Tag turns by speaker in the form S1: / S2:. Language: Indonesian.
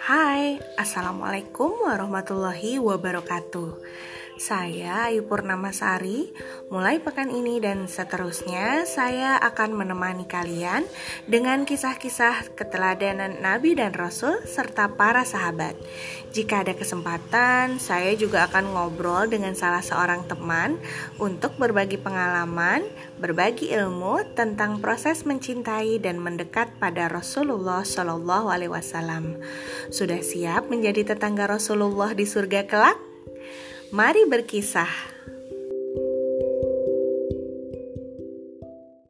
S1: Hai, Assalamualaikum warahmatullahi wabarakatuh Saya Ayu Purnamasari Mulai pekan ini dan seterusnya Saya akan menemani kalian Dengan kisah-kisah keteladanan Nabi dan Rasul Serta para sahabat Jika ada kesempatan Saya juga akan ngobrol dengan salah seorang teman Untuk berbagi pengalaman Berbagi ilmu tentang proses mencintai dan mendekat pada Rasulullah Shallallahu Alaihi Wasallam. Sudah siap menjadi tetangga Rasulullah di surga kelak? Mari berkisah.